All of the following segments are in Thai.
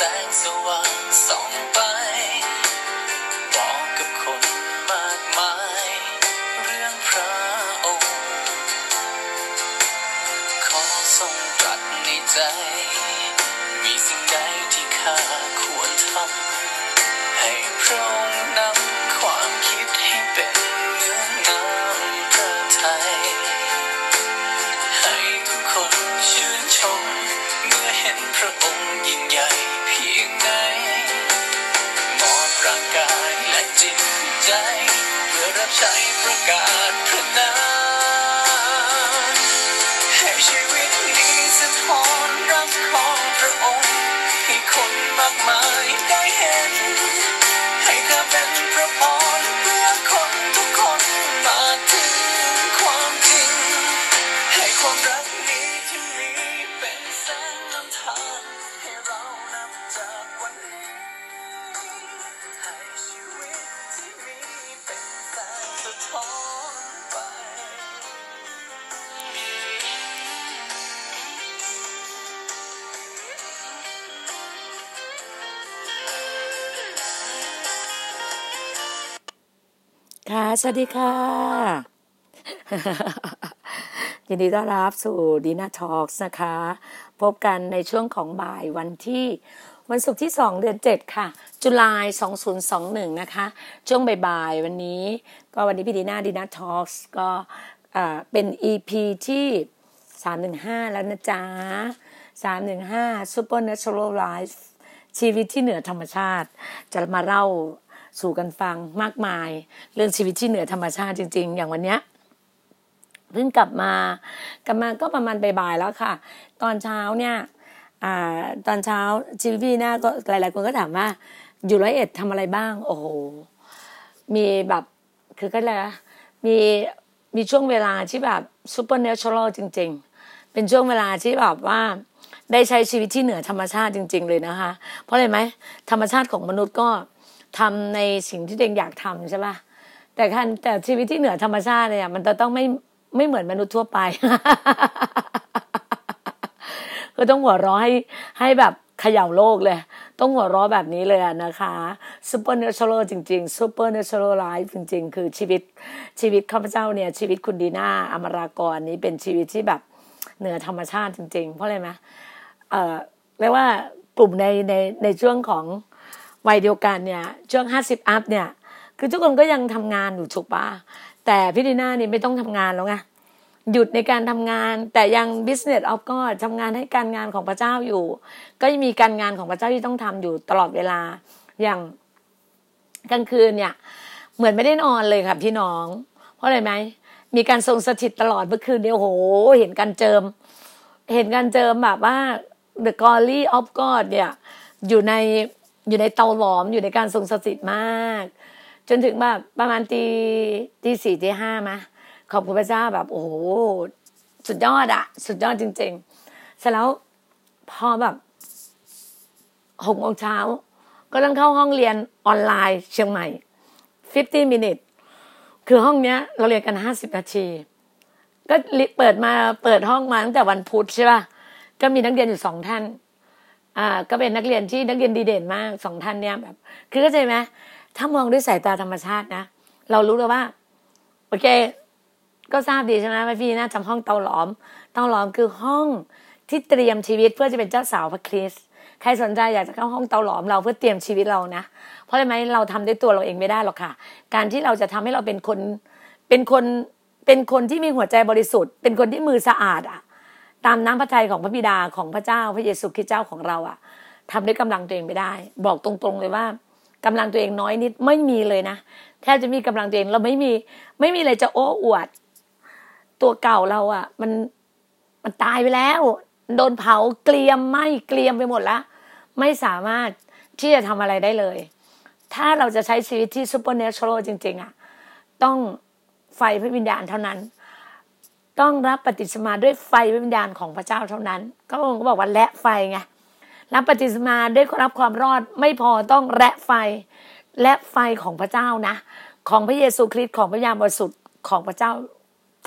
แสงสว่างส่องางกายและจิตใจ เพื่อรับใช้ประกาศพระนามให้ชีวิตนี้สะท้อนรักของพระองค์ ให้คนมากมายได้เห็น ให้ข้าเป็น ค่ะ สวัสดีค่ะ ยินดีต้อนรับสู่ดีน่าทอล์กนะคะ พบกันในช่วงของบ่ายวันที่วันศุกร์ที่ 2 เดือน 7 ค่ะ จุลาย 2021 นะคะ ช่วงบ่ายๆ วันนี้ ก็วันนี้พี่ดีน่าดีน่าทอล์กก็เป็น EP ที่ 315 แล้วนะจ๊ะ 315 Supernatural Life ชีวิตที่เหนือธรรมชาติ จะมาเล่า สู่กันฟังมากมาย เรื่องชีวิตที่เหนือธรรมชาติจริง ๆ อย่างวันเนี้ยเพิ่งกลับมากลับมาก็ประมาณบ่ายๆแล้วค่ะ ตอนเช้าเนี่ยอตอนเช้าชีวิตพี่หน้าก็หลายๆคนก็ถามว่า อยู่ร้อยเอ็ดทำอะไรบ้าง โอ้โหมีแบบคือก็เลยมีมีช่วงเวลาที่แบบซูเปอร์เนเชอรัลจริง ๆ เป็นช่วงเวลาที่แบบว่าได้ใช้ชีวิตที่เหนือธรรมชาติจริง ๆ เลยนะคะ เพราะอะไรไหมธรรมชาติของมนุษย์ก็ ทำในสิ่งที่ตัวเองอยากทำใช่ปะแต่คันแต่ชีวิตที่เหนือธรรมชาติเนี่ย มันจะต้องไม่ไม่เหมือนมนุษย์ทั่วไป ก็ต้องหัวเราะให้ให้แบบเขย่าโลกเลย ต้องหัวเราะแบบนี้เลยอะนะคะ supernatural จริงๆ supernatural life จริง ๆ คือชีวิตชีวิตข้าพเจ้าเนี่ย ชีวิตคุณดีน่าอมรากรนี้เป็นชีวิตที่แบบเหนือธรรมชาติจริง ๆ เพราะอะไรไหมเอ่อเรียกว่ากลุ่มในในในช่วงของ วัยเดียวกันเนี่ยช่วงห้าสิบอัพเนี่ย คือทุกคนก็ยังทำงานอยู่ถูกปะแต่พี่ดีน่านี่ไม่ต้องทำงานแล้วไงหยุดในการทำงานแต่ยัง business of God ทำงานให้การงานของพระเจ้าอยู่ ก็ยังมีการงานของพระเจ้าที่ต้องทำอยู่ตลอดเวลาอย่างกลางคืนเนี่ย เหมือนไม่ได้นอนเลยค่ะพี่น้อง เพราะอะไรไหมมีการทรงสถิตตลอดเมื่อคืนเดียวโห เห็นการเจิม เห็นการเจิมแบบว่า the glory of God เนี่ยอยู่ใน อยู่ในเตาหลอมอยู่ในการทรงสถิตมาก จนถึงแบบประมาณตีตีสี่ตีห้ามะขอบคุณพระเจ้าแบบ โอ้โหสุดยอดอะสุดยอดจริง ๆ เสร็จแล้วพอแบบหกโมงเช้า ก็ต้องเข้าห้องเรียนออนไลน์เชียงใหม่ 50 minutes คือห้องเนี้ย เราเรียนกัน 50 นาที ก็เปิดมาเปิดห้องมาตั้งแต่วันพุธใช่ป่ะก็มีนักเรียนอยู่สองท่าน อ่าก็เป็นนักเรียนที่นักเรียนดีเด่นมากสองท่านเนี้ยแบบ คือเข้าใจไหมถ้ามองด้วยสายตาธรรมชาตินะเรารู้เลยว่า โอเค ก็ทราบดีใช่ไหมพี่น่าจำห้องเตาหลอมเตาหลอมคือห้องที่เตรียมชีวิตเพื่อจะเป็นเจ้าสาวพระคริสต์ใครสนใจอยากจะเข้าห้องเตาหลอมเราเพื่อเตรียมชีวิตเรานะ เพราะอะไรไหมเราทำด้วยตัวเราเองไม่ได้หรอกค่ะ การที่เราจะทำให้เราเป็นคนเป็นคนเป็นคนที่มีหัวใจบริสุทธิ์ เป็นคนที่มือสะอาดอะ ตามน้ำพระทัยของพระบิดาของพระเจ้าพระเยซูคริสต์เจ้าของเราอะทำด้วยกำลังตัวเองไม่ได้ บอกตรงๆเลยว่ากำลังตัวเองน้อยนิดไม่มีเลยนะแทบจะมีกำลังตัวเองเราไม่มีไม่มีอะไรจะโอ้อวด ตัวเก่าเราอะมันมันตายไปแล้วโดนเผาเกรียมไหมเกรียมไปหมดแล้วไม่สามารถที่จะทำอะไรได้เลย ถ้าเราจะใช้ชีวิตที่ supernatural จริง ๆอะต้องไฟพระวิญญาณเท่านั้น ต้องรับบัพติศมาด้วยไฟวิญญาณของพระเจ้าเท่านั้น พระองค์ก็บอกว่าและไฟไงรับบัพติศมาด้วยรับความรอดไม่พอต้องและไฟ และไฟของพระเจ้านะ ของพระเยซูคริสต์ของพระวิญญาณบริสุทธิ์ของพระเจ้า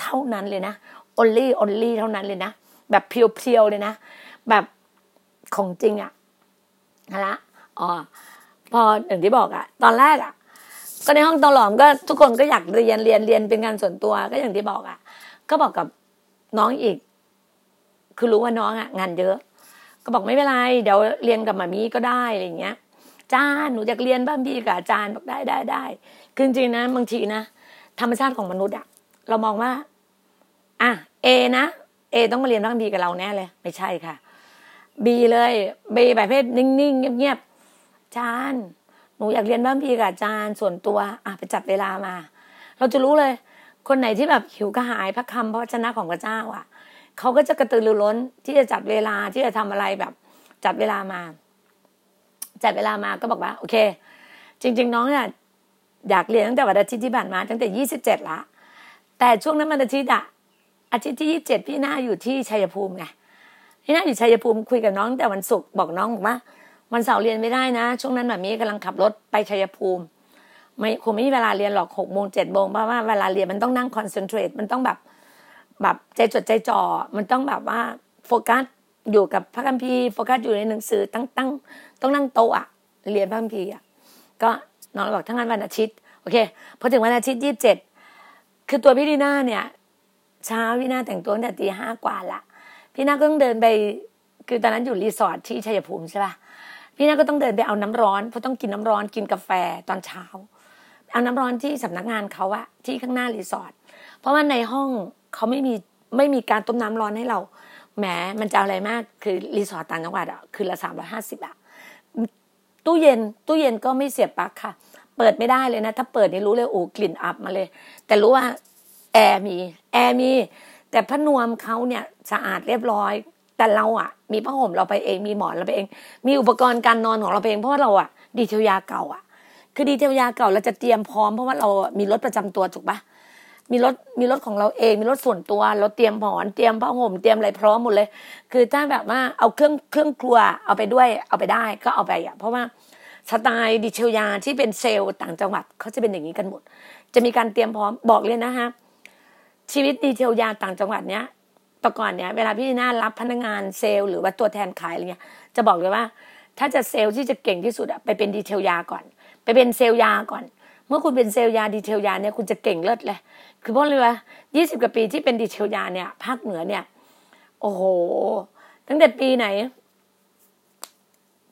เท่านั้นเลยนะ only only เท่านั้นเลยนะแบบเพียวๆเลยนะ แบบของจริงอะ่ะละอ๋อพออย่างที่บอกอะตอนแรกอะก็ในห้องตลอมก็ทุกคนก็อยากเรียนเรียนเรียนเป็นงานส่วนตัวก็อย่างที่บอกอะ ก็บอกกับน้องอีก คือรู้ว่าน้องอะงานเยอะ ก็บอกไม่เป็นไร เดี๋ยวเรียนกับมามีก็ได้อะไรเงี้ยจ้าหนูอยากเรียนบ้างพี่กับอาจารย์บอกได้ได้ได้คือจริงนะบางทีนะธรรมชาติของมนุษย์อะเรามองว่า อะเอนะเอต้องมาเรียนบ้างบีกับเราแน่เลย ไม่ใช่ค่ะบีเลยบีแบบเพศนิ่งๆเงียบๆจานหนูอยากเรียนบ้างพี่กับอาจารย์ส่วนตัว อะไปจัดเวลามา เราจะรู้เลย คนไหนที่แบบหิวกระหายพระคำพระชนะของพระเจ้าอะเขาก็จะกระตือรือร้นที่จะจัดเวลาที่จะทำอะไรแบบ จัดเวลามา จัดเวลามาก็บอกว่า โอเค จริง ๆ น้องเนี่ยอยากเรียนตั้งแต่วันอาทิตย์ที่ผ่านมาตั้งแต่ยี่สิบเจ็ดละ แต่ช่วงนั้นวันอาทิตย์อะอาทิตย์ที่ยี่สิบเจ็ดพี่หน้าอยู่ที่ชัยภูมิไงพี่หน้าอยู่ชัยภูมิคุยกับน้องแต่วันศุกร์บอกน้องบอกว่าวันเสาร์เรียนไม่ได้นะ ช่วงนั้นแบบนี้กำลังขับรถไปชัยภูมิ ไม่คงไม่มีเวลาเรียนหรอกหกโมงเจ็ดโมงเพราะว่าเวลาเรียนมันต้องนั่งคอนเซนเทรตมันต้องแบบแบบใจจดใจจ่อมันต้องแบบว่าโฟกัสอยู่กับพระคัมภีร์โฟกัสอยู่ในหนังสือตั้งตั้งต้องนั่งโต๊ะอะเรียนพระคัมภีร์อะก็น้องบอกทั้งนั้นวันอาทิตย์โอเคพอถึงวันอาทิตย์ยี่สิบเจ็ดคือตัวพี่ดีน่าเนี่ยเช้าพี่น่าแต่งตัวตั้งแต่ตีห้ากว่าละพี่นาก็ต้องเดินไปคือตอนนั้นอยู่รีสอร์ทที่ชัยภูมิใช่ป่ะพี่นาก็ต้องเดินไปเอาน้ำร้อนเพราะต้องกินน้ำร้อนกินกาแฟตอนเช้า เอาน้ำร้อนที่สำนักงานเขาอะที่ข้างหน้ารีสอร์ทเพราะว่าในห้องเขาไม่มีไม่มีการต้มน้ำร้อนให้เราแหมมันจะอะไรมากคือรีสอร์ทต่างจังหวัดอะคืนละสามร้อยห้าสิบอะตู้เย็นตู้เย็นก็ไม่เสียบปลั๊กค่ะ เปิดไม่ได้เลยนะ ถ้าเปิดนี่รู้เลยโอ้กลิ่นอับมาเลย แต่รู้ว่าแอร์มีแอร์มี แต่ผ้านวมเขาเนี่ยสะอาดเรียบร้อย แต่เราอะมีผ้าห่มเราไปเองมีหมอนเราไปเอง มีอุปกรณ์การนอนของเราเองเพราะว่าเราอะ detail ยาเก่าอะ คือ detail ยาเก่าเราจะเตรียมพร้อมเพราะว่าเรามีรถประจำตัวถูกปะมีรถมีรถของเราเองมีรถส่วนตัว เราเตรียมหมอนเตรียมผ้าห่มเตรียมอะไรพร้อมหมดเลย คือถ้าแบบว่าเอาเครื่องเครื่องครัวเอาไปด้วยเอาไปได้ก็เอาไปอะเพราะว่าสไตล์ detail ยาที่เป็นเซลล์ต่างจังหวัดเขาจะเป็นอย่างนี้กันหมด จะมีการเตรียมพร้อมบอกเลยนะฮะชีวิต detail ยาต่างจังหวัดเนี้ยแต่ก่อนเนี้ยเวลาพี่น่ารับพนักงานเซลล์หรือว่าตัวแทนขายอะไรเงี้ยจะบอกเลยว่า ถ้าจะเซลล์ที่จะเก่งที่สุดอะไปเป็นดีเทลยาก่อน ไปเป็นเซลล์ยาก่อน เมื่อคุณเป็นเซลล์ยาดีเทลยาเนี่ยคุณจะเก่งเลิศเลย คือเพราะเลยว่ายี่สิบกว่าปีที่เป็นดีเทลยาเนี่ยภาคเหนือเนี่ย โอ้โห ตั้งแต่ปีไหน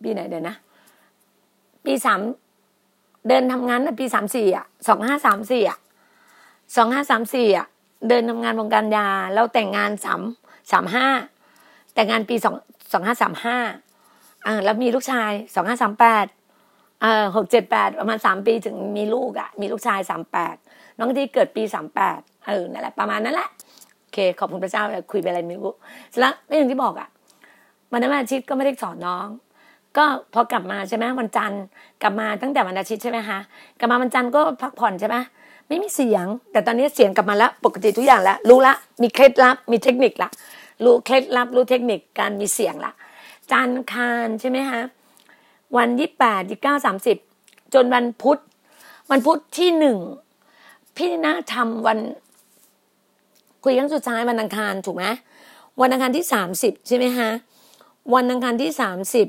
ปีไหนเดี๋ยวนะ ปีสามเดินทำงานปีสามสี่อะสองห้าสามสี่อะสองห้าสามสี่อะเดินทำงานวงการยาแล้วแต่งงานสามสามห้าแต่งงานปีสองสองห้าสามห้าอ่าแล้วมีลูกชายสองห้าสามแปด เออหกเจ็ดแปดประมาณสามปีถึงมีลูกอะ มีลูกชายสามแปดน้องที่เกิดปีสามแปดเออนั่นแหละประมาณนั้นแหละโอเค ขอบคุณพระเจ้าคุยไปอะไรไม่รู้แล้วไม่อย่างที่บอกอะวันนั้นอาทิตย์ก็ไม่ได้สอนน้อง ก็พอกลับมาใช่ไหมวันจันทร์กลับมาตั้งแต่วันอาทิตย์ใช่ไหมคะกลับมาวันจันทร์ก็พักผ่อนใช่ไหมไม่มีเสียง แต่ตอนนี้เสียงกลับมาแล้วปกติทุกอย่างแล้วรู้ละมีเคล็ดลับมีเทคนิคละรู้เคล็ดลับรู้เทคนิคการมีเสียงละจันทร์คารใช่ไหมคะ วันยี่แปดยี่เก้าสามสิบจนวันพุธวันพุธที่หนึ่งพี่นะทำวัน คุยครั้งสุดท้ายวันอังคารถูกไหมวันอังคารที่สามสิบใช่ไหมฮะวันอังคารที่สามสิบ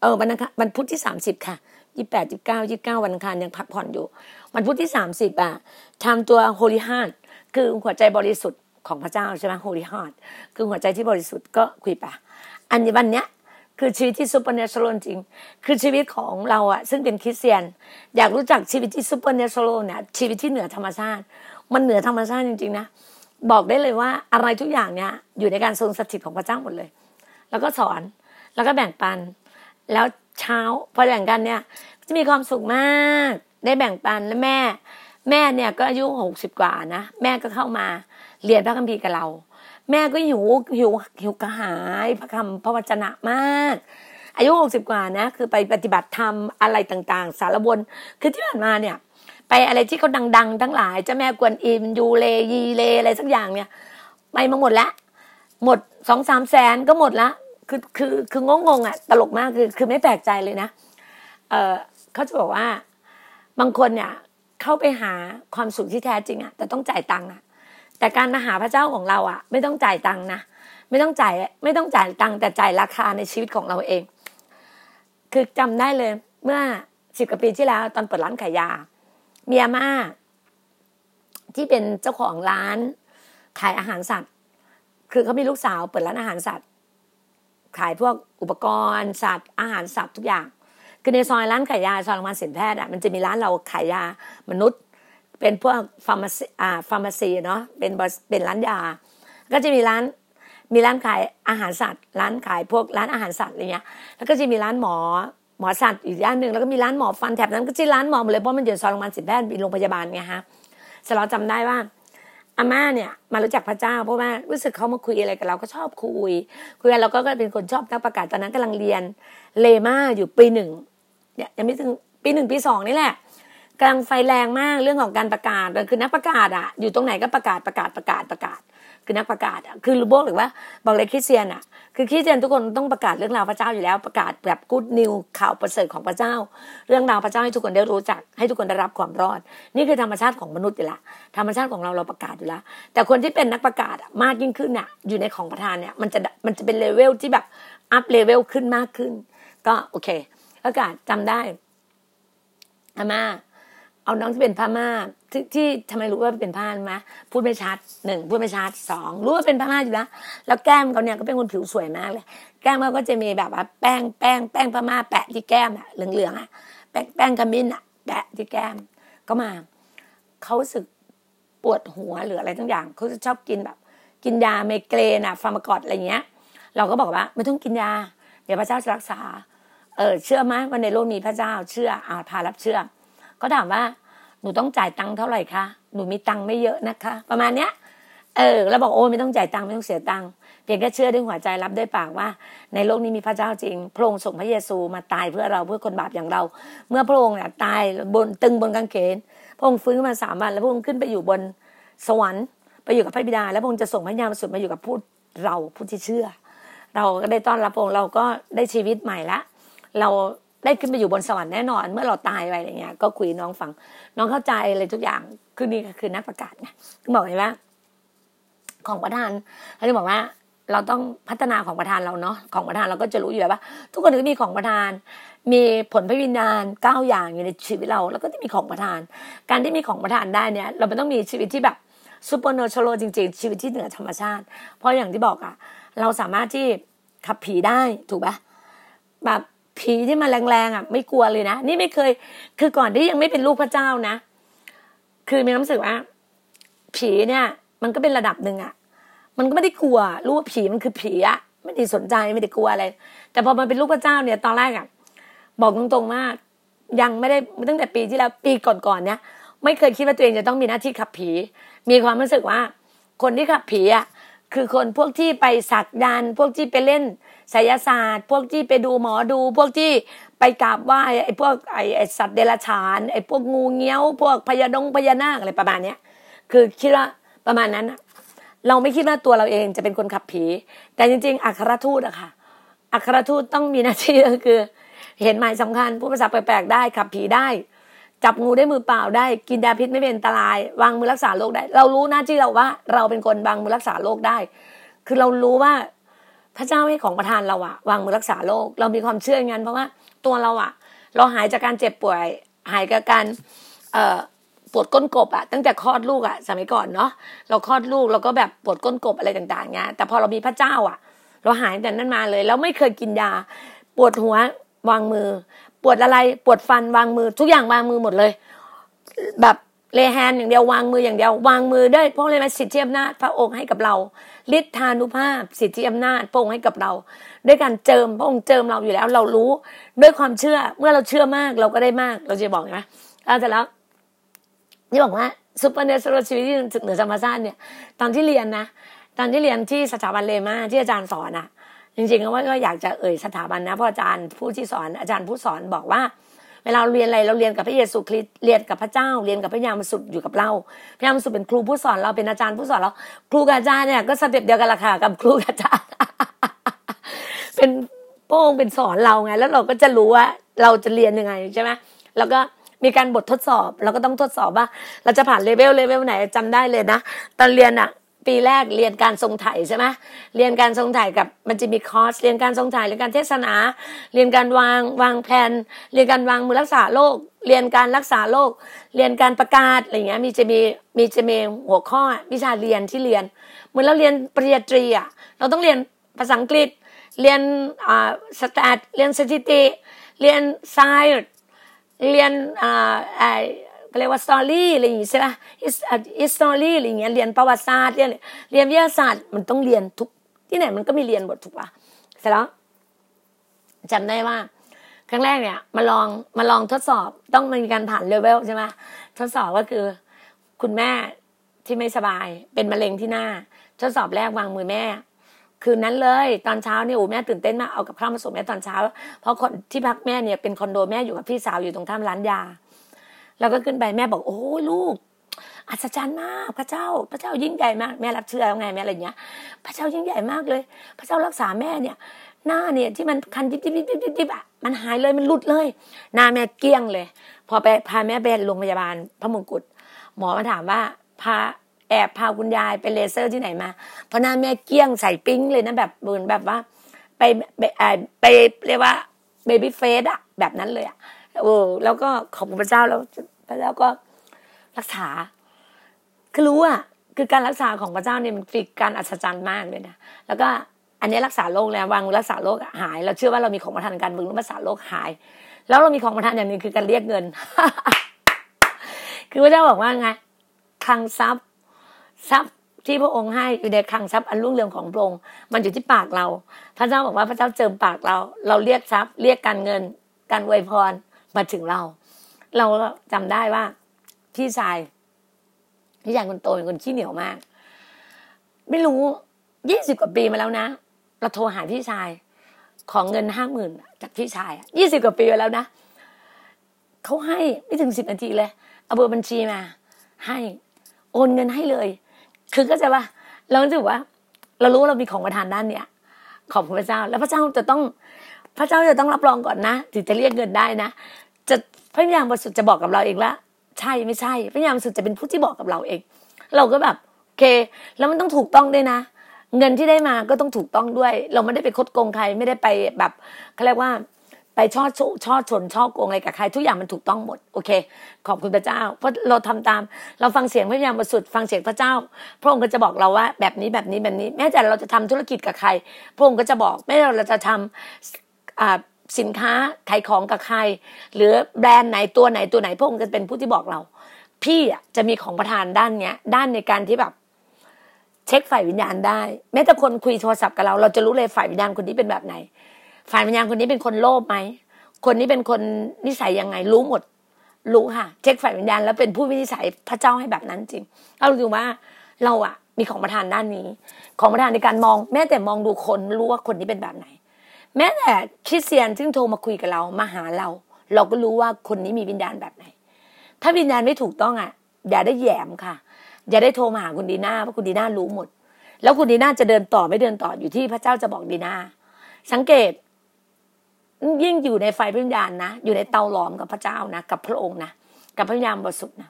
เออวันอังคารวันพุธที่สามสิบค่ะยี่แปดยี่เก้ายี่เก้าวันอังคารยังพักผ่อนอยู่ วันพุธที่สามสิบอะทำตัว holy heart คือหัวใจบริสุทธิ์ของพระเจ้าใช่ไหม holy heart คือหัวใจที่บริสุทธิ์ก็คุยไปอันนี้วันเนี้ย คือชีวิตที่ supernatural จริง คือชีวิตของเราอะซึ่งเป็นคริสเตียน อยากรู้จักชีวิตที่ supernatural เนี่ยชีวิตที่เหนือธรรมชาติ มันเหนือธรรมชาติจริงๆนะบอกได้เลยว่าอะไรทุกอย่างเนี่ยอยู่ในการทรงสถิตของพระเจ้าหมดเลย แล้วก็สอนแล้วก็แบ่งปัน แล้วเช้าพอแบ่งกันเนี่ยจะมีความสุขมากได้แบ่งปันและแม่ แม่เนี่ยก็อายุหกสิบกว่านะแม่ก็เข้ามาเรียนพระคัมภีร์กับเรา แม่ก็หิวหิวหิวกระหายพระคำพระวจนะมาก อายุหกสิบกว่านะ คือไปปฏิบัติธรรมอะไรต่าง ๆ สารบนคือที่ผ่านมาเนี่ย ไปอะไรที่เขาดัง ๆ ทั้งหลายเจ้าแม่กวนอิมยูเลยีเลอะไรสักอย่างเนี่ยไปมาหมดล้วหมดสองสามแสนก็หมดละคือคือคืองงงๆอะตลกมากคือคือไม่แปลกใจเลยนะ เออเขาจะบอกว่า บางคนเนี่ยเข้าไปหาความสุขที่แท้จริงอะแต่ต้องจ่ายตังค์อะ แต่การมาหาพระเจ้าของเราอะไม่ต้องจ่ายตังค์นะไม่ต้องจ่ายไม่ต้องจ่ายตังค์แต่จ่ายราคาในชีวิตของเราเอง คือจำได้เลย เมื่อสิบกว่าปีที่แล้ว ตอนเปิดร้านขายยา มีอาม่าที่เป็นเจ้าของร้านขายอาหารสัตว์ คือเขามีลูกสาวเปิดร้านอาหารสัตว์ ขายพวกอุปกรณ์สัตว์ อาหารสัตว์ทุกอย่าง คือในซอยร้านขายยาซอยโรงพยาบาลศิลแพทย์อะมันจะมีร้านเราขายยามนุษย์ เป็นพวก pharmacy อ่า pharmacy เนาะเป็นเป็นร้านยา ก็จะมีร้านมีร้านขายอาหารสัตว์ ร้านขายพวกร้านอาหารสัตว์อะไรเงี้ยแล้วก็จะมีร้านหมอหมอสัตว์อีกย่านหนึ่งแล้วก็มีร้านหมอฟันแถบนั้นก็จะร้านหมอหมดเลยเพราะมันอยู่ซอยโรงพยาบาลศิลแพทย์มีโรงพยาบาลไงฮะสเราจำได้ว่าอาม่าเนี่ยมารู้จักพระเจ้าเพราะว่ารู้สึกเขามาคุยอะไรกับเราก็ชอบคุย คุยกันเราก็เป็นคนชอบนักประกาศตอนนั้นกำลังเรียนเลมาอยู่ปีหนึ่งเนี่ยยังไม่ถึงปีหนึ่งปีสองนี่แหละ กำลังไฟแรงมากเรื่องของการประกาศคือนักประกาศอะอยู่ตรงไหนก็ประกาศประกาศประกาศประกาศ คือนักประกาศอะคือรู้บกหรือว่าบอกเลยคริสเตียนอะคือคริสเตียนทุกคนต้องประกาศเรื่องราวพระเจ้าอยู่แล้วประกาศแบบ good news ข่าวประเสริฐของพระเจ้า เรื่องราวพระเจ้าให้ทุกคนได้รู้จัก ให้ทุกคนได้รับความรอด นี่คือธรรมชาติของมนุษย์อยู่แล้วธรรมชาติของเราเราประกาศอยู่แล้วแต่คนที่เป็นนักประกาศมากยิ่งขึ้นเนี่ยอยู่ในของประทานเนี่ยมันจะมันจะเป็น level ที่แบบ up level ขึ้นมากขึ้น ก็โอเคประกาศจำได้อาม่า เอาน้องที่เป็นพม่าที่ทำไมรู้ว่าเป็นพม่าไหมพูดไม่ชัดหนึ่งพูดไม่ชัดสองรู้ว่าเป็นพม่าอยู่แล้วแล้วแก้มเขาเนี่ยก็เป็นคนผิวสวยมากเลย แก้มเขาก็จะมีแบบว่าแป้งแป้งแป้งพม่าแปะที่แก้มอะเหลืองๆอะแป้งแป้งขมิ้นอะแปะที่แก้มก็มาเขาสึกปวดหัวหรืออะไรทั้งอย่างเขาจะชอบกินแบบ กินยาไมเกรนอะฟาร์มากอดอะไรเงี้ย เราก็บอกว่าไม่ต้องกินยา เดี๋ยวพระเจ้าจะรักษาเออเชื่อไหมว่าในโลกมีพระเจ้าเชื่ออาพารับเชื่อ ก็ถามว่าหนูต้องจ่ายตังค์เท่าไหร่คะหนูมีตังค์ไม่เยอะนะคะ ประมาณเนี้ยเออแล้วบอกโอ้ไม่ต้องจ่ายตังค์ไม่ต้องเสียตังค์เพียงแค่เชื่อด้วยหัวใจรับด้วยปากว่า ในโลกนี้มีพระเจ้าจริง พระองค์ส่งพระเยซูมาตายเพื่อเราเพื่อคนบาปอย่างเรา เมื่อพระองค์เนี่ยตายบนตึงบนกางเขน พระองค์ฟื้นขึ้นมาสามวันแล้วพระองค์ขึ้นไปอยู่บนสวรรค์ไปอยู่กับพระบิดา แล้วพระองค์จะส่งพระญาณสุดมาอยู่กับผู้เราผู้ที่เชื่อ เราก็ได้ต้อนรับพระองค์เราก็ได้ชีวิตใหม่ละเรา ได้ขึ้นไปอยู่บนสวรรค์แน่นอน เมื่อเราตายไปอะไรเงี้ย ก็คุยน้องฟัง น้องเข้าใจเลยทุกอย่างคือนี่คือนักประกาศไงบอกเลยว่าของประทานเขาจะบอกว่า เราต้องพัฒนาของประทานเราเนาะของประทานเราก็จะรู้อยู่แล้วว่า ทุกคนก็มีของประทาน มีผลพระวิญญาณเก้าอย่างอยู่ในชีวิตเรา แล้วก็จะมีของประทาน การที่มีของประทานได้เนี่ย เราไม่ต้องมีชีวิตที่แบบ supernatural จริง ๆ ชีวิตที่เหนือธรรมชาติ เพราะอย่างที่บอกอะเราสามารถที่ขับผีได้ถูกปะแบบ ผีที่มาแรงๆอะ ไม่กลัวเลยนะ นี่ไม่เคย คือก่อนที่ยังไม่เป็นลูกพระเจ้านะ คือมีความรู้สึกว่า ผีเนี่ย มันก็เป็นระดับหนึ่งอะ มันก็ไม่ได้กลัว รู้ว่าผีมันคือผีอะ ไม่ได้สนใจไม่ได้กลัวอะไร แต่พอมันเป็นลูกพระเจ้าเนี่ย ตอนแรกอะ บอกตรงๆว่ายังไม่ได้ตั้งแต่ปีที่แล้วปีก่อนๆเนี่ย ไม่เคยคิดว่าตัวเองจะต้องมีหน้าที่ขับผี มีความรู้สึกว่า คนที่ขับผีอะ คือคนพวกที่ไปสักยันพวกที่ไปเล่นไสยศาสตร์ พวกที่ไปดูหมอดู พวกที่ไปกราบไหว้ไอ้พวกไอ้สัตว์เดรัจฉานไอ้พวกงูเงี้ยว พวกพญาดงพญานาคอะไรประมาณเนี้ยคือคิดว่าประมาณนั้นเราไม่คิดว่าตัวเราเองจะเป็นคนขับผี แต่จริง ๆ อัครทูตอะค่ะ อัครทูตต้องมีหน้าที่ก็คือ เห็นหมายสำคัญพูดภาษาแปลกๆได้ขับผีได้ จับงูได้มือเปล่าได้กินยาพิษไม่เป็นอันตราย วางมือรักษาโรคได้ เรารู้หน้าที่เราว่า เราเป็นคนวางมือรักษาโรคได้ คือเรารู้ว่าพระเจ้าให้ของประทานเราอะวางมือรักษาโรคเรามีความเชื่ออย่างนั้นเพราะว่าตัวเราอะเราหายจากการเจ็บป่วย หายจากการเออปวดก้นกบอะตั้งแต่คลอดลูกอะสมัยก่อนเนาะเราคลอดลูกเราก็แบบปวดก้นกบอะไรต่างๆเงี้ยแต่พอเรามีพระเจ้าอะเราหายแต่นั้นมาเลย เราไม่เคยกินยา ปวดหัววางมือ ปวดอะไรปวดฟันวางมือ ทุกอย่างวางมือหมดเลย แบบ lay hand อย่างเดียววางมืออย่างเดียว วางมือได้เพราะอะไรไหมสิทธิอำนาจพระองค์ให้กับเราฤทธานุภาพ สิทธิอำนาจพระองค์ให้กับเรา ด้วยการเจิมพระองค์เจิมเราอยู่แล้ว เรารู้ด้วยความเชื่อเมื่อเราเชื่อมากเราก็ได้มาก เราจะบอกไหมเอาแต่แล้วนี่บอกว่า supernatural ชีวิตที่เหนือธรรมชาติเนี่ย ตอนที่เรียนนะ ตอนที่เรียนที่สถาบันเรมาที่อาจารย์สอนอะ จริงๆก็ว่าก็อยากจะเอ่ยสถาบันนะเพราะอาจารย์ผู้ที่สอนอาจารย์ผู้สอนบอกว่า เวลาเรียนอะไรเราเรียนกับพระเยซูคริสต์เรียนกับพระเจ้า เรียนกับพระวิญญาณบริสุทธิ์อยู่กับเราพระวิญญาณบริสุทธิ์เป็นครูผู้สอนเราเป็นอาจารย์ผู้สอนเราครูกับอาจารย์เนี่ยก็ step เดียวกันละค่ะกับครูกับอาจารย์เป็นพระองค์เป็นสอนเราไง แล้วเราก็จะรู้ว่าเราจะเรียนยังไงใช่ไหมแล้วก็มีการบททดสอบ เราก็ต้องทดสอบว่า เราจะผ่านเลเวลเลเวลไหนจำได้เลยนะ ตอนเรียนอะ ปีแรกเรียนการทรงไถ่ใช่ไหมเรียนการทรงไถ่กับมันจะมีคอร์สเรียนการทรงไถ่เรียนการเทศนา เรียนการวางวางแผนเรียนการวางมือรักษาโรคเรียนการรักษาโรคเรียนการประกาศอะไรเงี้ยมีจะมีมีจะมีหัวข้อวิชาเรียนที่เรียน เหมือนเราเรียนปริญญาตรีอะเราต้องเรียนภาษาอังกฤษ เรียนอ่า stat เรียนสถิติ เรียน science เรียนอ่า ไอเรียกว่า story อะไรอย่างงี้ใช่ป่ะ history อะไรอย่างเงี้ยเรียนประวัติศาสตร์เรียนเรียนวิทยาศาสตร์มันต้องเรียนทุกที่ไหนมันก็มีเรียนหมดถูกป่ะเสร็จแล้วจำได้ว่า ครั้งแรกเนี่ยมาลองมาลองทดสอบต้องมีการผ่านเลเวลใช่ไหมทดสอบก็คือ คุณแม่ที่ไม่สบาย เป็นมะเร็งที่หน้า ทดสอบแรกวางมือแม่ คืนนั้นเลยตอนเช้าเนี่ยโอ้แม่ตื่นเต้นมากเอากับข้าวมาส่งแม่ตอนเช้า เพราะคนที่พักแม่เนี่ยเป็นคอนโดแม่อยู่กับพี่สาวอยู่ตรงข้ามร้านยา แล้วก็ขึ้นไปแม่บอกโอ้ลูกอัศจรรย์มากพระเจ้า พระเจ้ายิ่งใหญ่มากแม่รับเชื่อแล้วไงแม่อะไรเงี้ย พระเจ้ายิ่งใหญ่มากเลย พระเจ้ารักษาแม่เนี่ย หน้าเนี่ยที่มันคันยิบยิบยิบยิบยิบอะมันหายเลยมันหลุดเลย หน้าแม่เกลี้ยงเลย พอไปพาแม่ไปโรงพยาบาลพระมงกุฎหมอมาถามว่าพาแอบพาคุณยายไปเลเซอร์ที่ไหนมา เพราะหน้าแม่เกลี้ยงใสปิ๊งเลยนะแบบเหมือนแบบว่า ไปไปไปเรียกว่า baby face อะแบบนั้นเลยอะเออแล้วก็ขอบคุณพระเจ้าแล้ว แล้วก็รักษา คือรู้อะคือการรักษาของพระเจ้าเนี่ยมันเป็นการอัศจรรย์มากเลยนะแล้วก็อันนี้รักษาโรคแล้ววางรักษาโรคหาย เราเชื่อว่าเรามีของประทานการบึงรักษาโรคหาย แล้วเรามีของประทานอย่างนึงคือการเรียกเงิน คือพระเจ้าบอกว่าไงคลังทรัพย์ทรัพย์ที่พระองค์ให้อยู่ในคลังทรัพย์อันรุ่งเรืองของพระองค์มันอยู่ที่ปากเรา พระเจ้าบอกว่าพระเจ้าเจิมปากเรา เราเรียกทรัพย์ เรียกการเงิน การอวยพรมาถึงเรา เราจำได้ว่าพี่ชายพี่ชายคนโตเป็นคนขี้เหนียวมาก ไม่รู้ยี่สิบกว่าปีมาแล้วนะเราโทรหาพี่ชาย ของเงินห้าหมื่นจากพี่ชายยี่สิบกว่าปีมาแล้วนะเขาให้ไม่ถึงสิบนาทีเลยเอาเบอร์บัญชีมา ให้โอนเงินให้เลย คือก็จะว่า เราถือว่า เรารู้ว่าเรามีของประทานด้านเนี้ยขอบคุณพระเจ้า แล้วพระเจ้าจะต้อง พระเจ้าจะต้องรับรองก่อนนะถึงจะเรียกเงินได้นะจะ พระยามบริสุทธิ์จะบอกกับเราเองว่าใช่ไม่ใช่ พระยามบริสุทธิ์จะเป็นผู้ที่บอกกับเราเอง เราก็แบบโอเค แล้วมันต้องถูกต้องด้วยนะ เงินที่ได้มาก็ต้องถูกต้องด้วย เราไม่ได้ไปคดโกงใครไม่ได้ไปแบบเขาเรียกว่าไปช่อช่อชนช่อโกงอะไรกับใครทุกอย่างมันถูกต้องหมดโอเค ขอบคุณพระเจ้า เพราะเราทำตาม เราฟังเสียงพระยามบริสุทธิ์ฟังเสียงพระเจ้า พระองค์ก็จะบอกเราว่าแบบนี้แบบนี้แบบนี้ แม้แต่เราจะทำธุรกิจกับใคร พระองค์ก็จะบอกแม้เราจะทำอ่า สินค้าขายของกับใคร หรือแบรนด์ไหนตัวไหนตัวไหนพระองค์จะเป็นผู้ที่บอกเรา พี่จะมีของประทานด้านเนี้ย ด้านในการที่แบบเช็คฝ่ายวิญญาณได้ แม้แต่คนคุยโทรศัพท์กับเรา เราจะรู้เลยฝ่ายวิญญาณคนนี้เป็นแบบไหน ฝ่ายวิญญาณคนนี้เป็นคนโลภไหมคนนี้เป็นคนนิสัยยังไงรู้หมด รู้ค่ะ เช็คฝ่ายวิญญาณแล้วเป็นผู้วินิสัยพระเจ้าให้แบบนั้นจริงเราดูว่าเราอะมีของประทานด้านนี้ ของประทานในการมองแม้แต่มองดูคนรู้ว่าคนนี้เป็นแบบไหน แม้แต่คริสเตียนซึ่งโทรมาคุยกับเรามาหาเรา เราก็รู้ว่าคนนี้มีวิญญาณแบบไหน ถ้าวิญญาณไม่ถูกต้องอะอย่าได้แยมค่ะ อย่าได้โทรมาหาคุณดีน่าเพราะคุณดีน่ารู้หมด แล้วคุณดีน่าจะเดินต่อไม่เดินต่ออยู่ที่พระเจ้าจะบอกดีน่าสังเกต ยิ่งอยู่ในไฟวิญญาณนะอยู่ในเตาหลอมกับพระเจ้านะกับพระองค์นะกับพระวิญญาณบริสุทธิ์นะ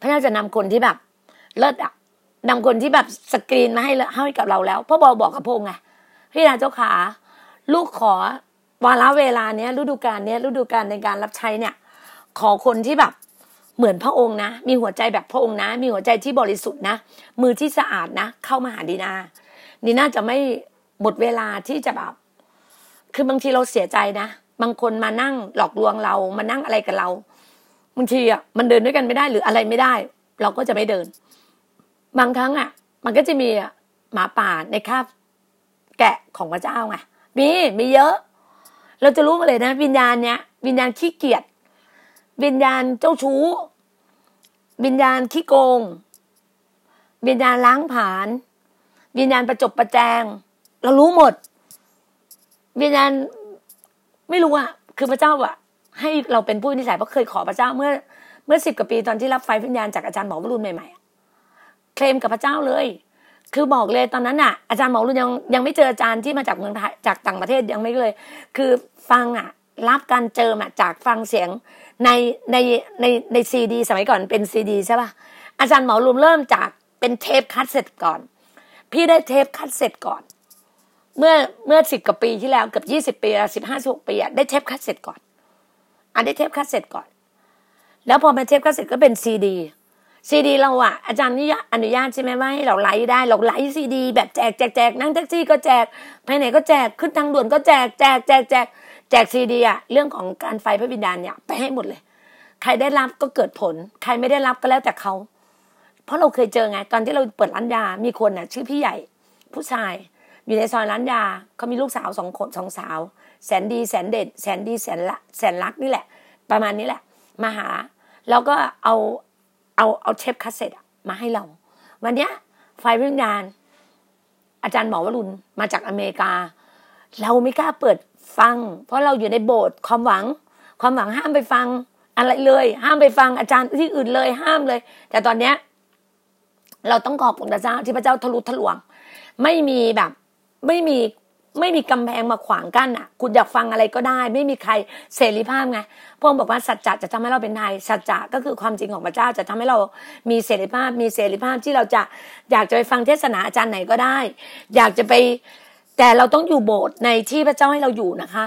พระเจ้าจะนำคนที่แบบ เลิศอะนำคนที่แบบสกรีนมาให้ให้กับเราแล้วพ่อบอกบอกกับพงไง พี่นาเจ้าขา ลูกขอวาระเวลาเนี้ยฤดูกาลเนี้ยฤดูกาลในการรับใช้เนี่ย ขอคนที่แบบเหมือนพระองค์นะ มีหัวใจแบบพระองค์นะ มีหัวใจที่บริสุทธิ์นะ มือที่สะอาดนะ เข้ามาหาดีนาดีนาจะไม่หมดเวลาที่จะแบบ คือบางทีเราเสียใจนะ บางคนมานั่งหลอกลวงเรา มานั่งอะไรกับเรา บางทีอะมันเดินด้วยกันไม่ได้หรืออะไรไม่ได้ เราก็จะไม่เดิน บางครั้งอะ มันก็จะมีหมาป่าในคาบ แกะของพระเจ้าไงมีมีเยอะ เราจะรู้มาเลยนะ วิญญาณเนี้ยวิญญาณขี้เกียจวิญญาณเจ้าชู้ วิญญาณขี้โกง วิญญาณล้างผานวิญญาณประจบประแจง เรารู้หมด วิญญาณไม่รู้อะคือพระเจ้าอะให้เราเป็นผู้นิสัยเพราะเคยขอพระเจ้าเมื่อ เมื่อสิบกว่าปีตอนที่รับไฟวิญญาณจากอาจารย์หมอวรุณใหม่ๆเคลมกับพระเจ้าเลย คือบอกเลยตอนนั้นอะอาจารย์หมอรุณยังยังไม่เจออาจารย์ที่มาจากเมืองไทยจากต่างประเทศยังไม่เลย คือฟังอะรับการเจอมาจากฟังเสียงในในในในซีดีสมัยก่อนเป็นซีดีใช่ป่ะอาจารย์หมอรุมเริ่มจากเป็นเทปคัดเสร็จก่อน พี่ได้เทปคัดเสร็จก่อน เมื่อเมื่อสิบกว่าปีที่แล้วเกือบยี่สิบปีสิบห้าสิบหกปีได้เทปคัดเสร็จก่อนอันได้เทปคาสเซ็ตก่อน แล้วพอมาเทปคาสเซ็ตก็เป็นซีดี ซีดีเราอะอาจารย์นี่อนุญาตใช่ไหมว่าให้เรา write ได้เรา write ซีดี แบบแจกแจกแจกนั่งแท็กซี่ก็แจกไปไหนก็แจกขึ้นทางด่วนก็แจกแจกแจกแจกแจกซีดีอะเรื่องของการไฟพระวิญญาณเนี่ยไปให้หมดเลย ใครได้รับก็เกิดผล ใครไม่ได้รับก็แล้วแต่เขาเพราะเราเคยเจอไง ตอนที่เราเปิดร้านยา มีคนน่ะ ชื่อพี่ใหญ่ ผู้ชาย อยู่ในซอยร้านยาเขามีลูกสาวสองคนสองสาว แสนดีแสนเด็ดแสนดีแสนละแสนรักนี่แหละ ประมาณนี้แหละ มาหา แล้วก็เอา เอาเอาเทปคาสเซ็ตมาให้เรา วันเนี้ยไฟวิญญาณ อาจารย์หมอวรุณมาจากอเมริกา เราไม่กล้าเปิดฟัง เพราะเราอยู่ในโบสถ์ความหวัง ความหวังห้ามไปฟังอะไรเลย ห้ามไปฟังอาจารย์ที่อื่นเลยห้ามเลย แต่ตอนเนี้ยเราต้องขอบคุณพระเจ้าที่พระเจ้าทะลุทะลวง ไม่มีแบบ ไม่มี ไม่มีกำแพงมาขวางกั้นอะ คุณอยากฟังอะไรก็ได้ ไม่มีใครเสรีภาพไงพระองค์บอกว่าสัจจะจะทำให้เราเป็นไทยสัจจะก็คือความจริงของพระเจ้าจะทำให้เรามีเสรีภาพ มีเสรีภาพที่เราจะอยากจะไปฟังเทศนาอาจารย์ไหนก็ได้ อยากจะไป แต่เราต้องอยู่โบสถ์ในที่พระเจ้าให้เราอยู่นะคะ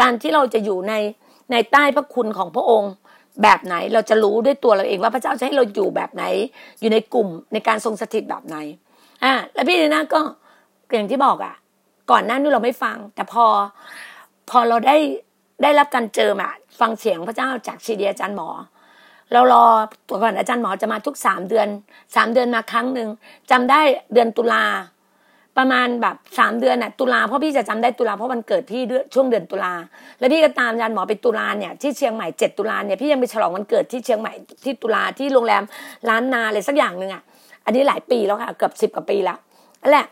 การที่เราจะอยู่ในในใต้พระคุณของพระองค์แบบไหนเราจะรู้ด้วยตัวเราเองว่าพระเจ้าจะให้เราอยู่แบบไหน อยู่ในกลุ่มในการทรงสถิตแบบไหนอ่าแล้วพี่นีน่าก็อย่างที่บอกอะ ก่อนหน้านี้เราไม่ฟัง แต่พอ พอเราได้ได้รับการเจอมาฟังเสียงพระเจ้าจากชีดีอาจารย์หมอ เรารอตัวก่อนอาจารย์หมอจะมาทุกสามเดือนสามเดือนมาครั้งหนึ่งจำได้เดือนตุลาประมาณแบบสามเดือนน่ะตุลาเพราะพี่จะจำได้ตุลาเพราะวันเกิดพี่ช่วงเดือนตุลาแล้วพี่ก็ตามอาจารย์หมอไปตุลาเนี่ยที่เชียงใหม่เจ็ดตุลาเนี่ยพี่ยังไปฉลองวันเกิดที่เชียงใหม่ที่ตุลาที่โรงแรมร้านนาอะไรสักอย่างหนึ่งอะอันนี้หลายปีแล้วค่ะเกือบสิบกว่าปีแล้วนั่นแหละ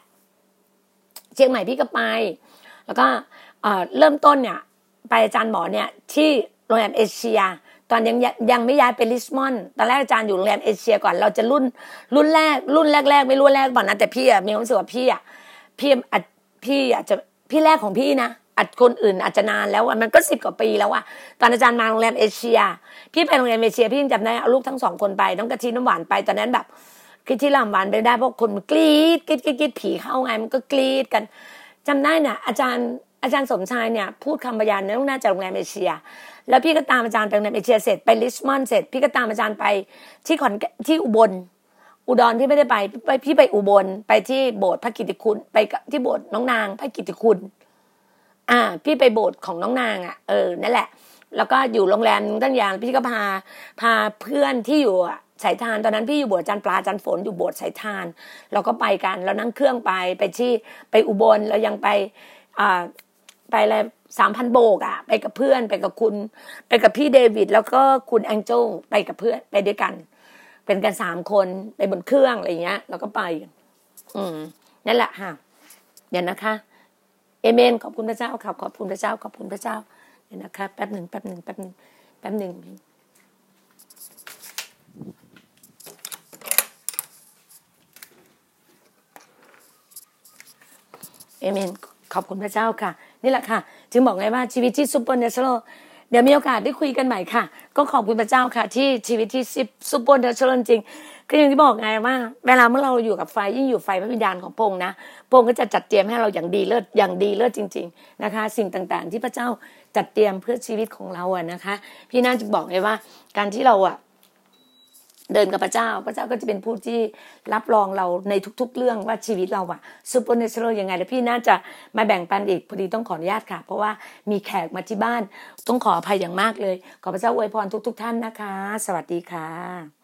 เชียงใหม่พี่ก็ไป แล้วก็เริ่มต้นเนี่ยไปอาจารย์หมอเนี่ยที่โรงแรมเอเชีย ตอนยังยังไม่ย้ายไปลิสมอนตอนแรกอาจารย์อยู่โรงแรมเอเชียก่อนเราจะรุ่นรุ่นแรกรุ่นแรก ๆ ไม่รุ่นแรกก่อนนะแต่พี่อะมีความรู้สึกว่าพี่อะพี่อาจพี่อาจจะพี่แรกของพี่นะอาจคนอื่นอาจจะนานแล้วมันก็สิบกว่าปีแล้วอะตอนอาจารย์มาโรงแรมเอเชีย พี่ไปโรงแรมเอเชียพี่ยังจำได้เอาลูกทั้งสองคนไปน้องกะทิน้ำหวานไปตอนนั้นแบบ คือที่ลำหวานไปได้เพราะคนมันกรีดกรีดกรีดผีเข้าไงมันก็กรีดกันจำได้น่ะ อาจารย์อาจารย์สมชายเนี่ยพูดคำบรรยายในต้องน่าจากโรงแรมเอเชีย แล้วพี่ก็ตามอาจารย์ไปโรงแรมเอเชียเสร็จไปลิชมอนด์เสร็จ พี่ก็ตามอาจารย์ไปที่ขอนที่อุบล อุดรที่ไม่ได้ไปไปพี่ไปอุบลไปที่โบสถ์พระกิติคุณ ไปที่โบสถ์น้องนางพระกิติคุณ อ่า พี่ไปโบสถ์ของน้องนางอะเออนั่นแหละ แล้วก็อยู่โรงแรมตั้งอย่างพี่ก็พาพาเพื่อนที่อยู่ สายทานตอนนั้นพี่อยู่โบสถ์จันปลาจันฝนอยู่โบสถ์สายทาน เราก็ไปกันเรานั่งเครื่องไปไปที่ไปอุบลเรายังไปอ่าไปอะไรสามพันโบกอะไปกับเพื่อนไปกับคุณ ไปกับพี่เดวิดแล้วก็คุณแองเจลไปกับเพื่อนไปด้วยกัน เป็นกันสามคนไปบนเครื่องอะไรเงี้ยแล้วก็ไป อืมนั่นแหละค่ะเดี๋ยวนะคะ เอเมน ขอบคุณพระเจ้าครับขอบคุณพระเจ้า ขอบคุณพระเจ้าเดี๋ยวนะคะแป๊บหนึ่งแป๊บหนึ่งแป๊บหนึ่งแป๊บหนึ่ง เอเมน ขอบคุณพระเจ้าค่ะ นี่แหละค่ะ จึงบอกไงว่าชีวิตที่ supernatural เดี๋ยวมีโอกาสได้คุยกันใหม่ค่ะ ก็ขอบคุณพระเจ้าค่ะ ที่ชีวิตที่ supernatural จริงก็อย่างที่บอกไงว่า เวลาเมื่อเราอยู่กับไฟยิ่งอยู่ไฟพระวิญญาณของพระองค์นะพระองค์ก็จะจัดเตรียมให้เราอย่างดีเลิศอย่างดีเลิศจริง ๆนะคะ สิ่งต่างๆ ที่พระเจ้าจัดเตรียมเพื่อชีวิตของเราอะนะคะ พี่น่าจะบอกเลยว่า การที่เราอะ เดินกับพระเจ้า พระเจ้าก็จะเป็นผู้ที่รับรองเราในทุก ๆ เรื่องว่าชีวิตเราอะซูเปอร์เนเชอรัลยังไงแล้วพี่น่าจะมาแบ่งปันอีกพอดีต้องขออนุญาตค่ะ เพราะว่ามีแขกมาที่บ้านต้องขออภัยอย่างมากเลย ขอพระเจ้าอวยพรทุก ๆ ท่านนะคะ สวัสดีค่ะ